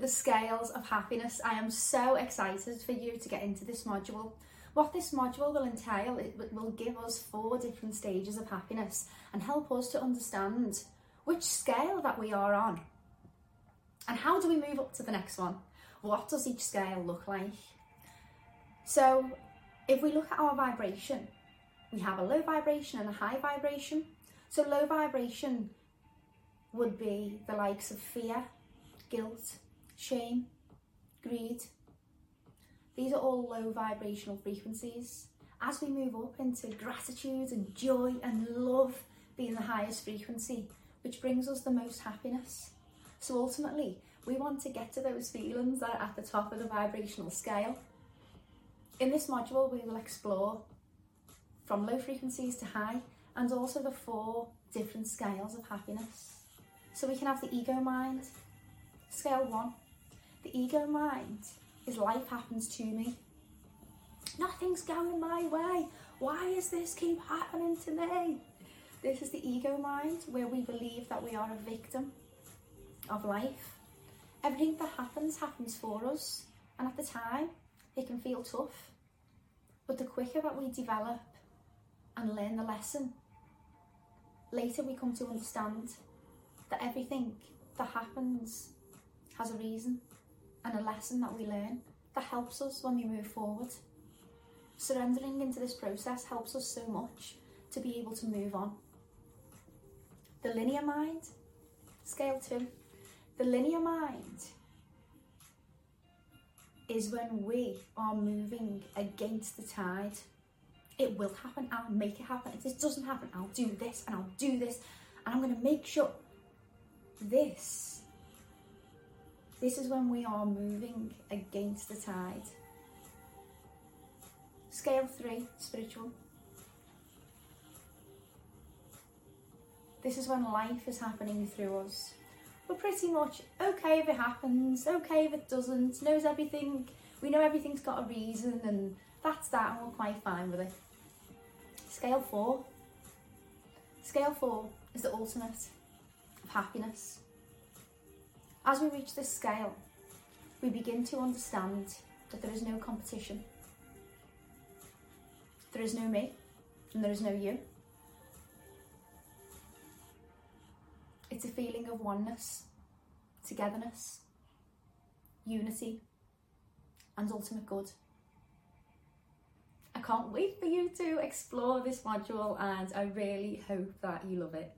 the scales of happiness. I am so excited for you to get into this module. What this module will entail, it will give us four different stages of happiness and help us to understand which scale that we are on. And how do we move up to the next one? What does each scale look like? So, if we look at our vibration, we have a low vibration and a high vibration. So, low vibration would be the likes of fear, guilt, shame, greed. These are all low vibrational frequencies. As we move up into gratitude and joy and love being the highest frequency, which brings us the most happiness. So ultimately, we want to get to those feelings that are at the top of the vibrational scale. In this module, we will explore from low frequencies to high and also the four different scales of happiness. So we can have the ego mind, scale one. The ego mind is life happens to me. Nothing's going my way. Why does this keep happening to me? This is the ego mind where we believe that we are a victim of life. Everything that happens happens for us, and at the time, it can feel tough. But the quicker that we develop and learn the lesson, later we come to understand that everything that happens has a reason and a lesson that we learn that helps us when we move forward. Surrendering into this process helps us so much to be able to move on. The linear mind, scale two. The linear mind is when we are moving against the tide. It will happen, I'll make it happen. If this doesn't happen, I'll do this and I'll do this, and I'm going to make sure this, this is when we are moving against the tide. Scale three, spiritual. This is when life is happening through us. We're pretty much okay if it happens, okay if it doesn't, knows everything, we know everything's got a reason, and that's that, and we're quite fine with it. Scale four. Scale four is the ultimate of happiness. As we reach this scale, we begin to understand that there is no competition. There is no me, and there is no you. It's a feeling of oneness, togetherness, unity, and ultimate good. I can't wait for you to explore this module, and I really hope that you love it.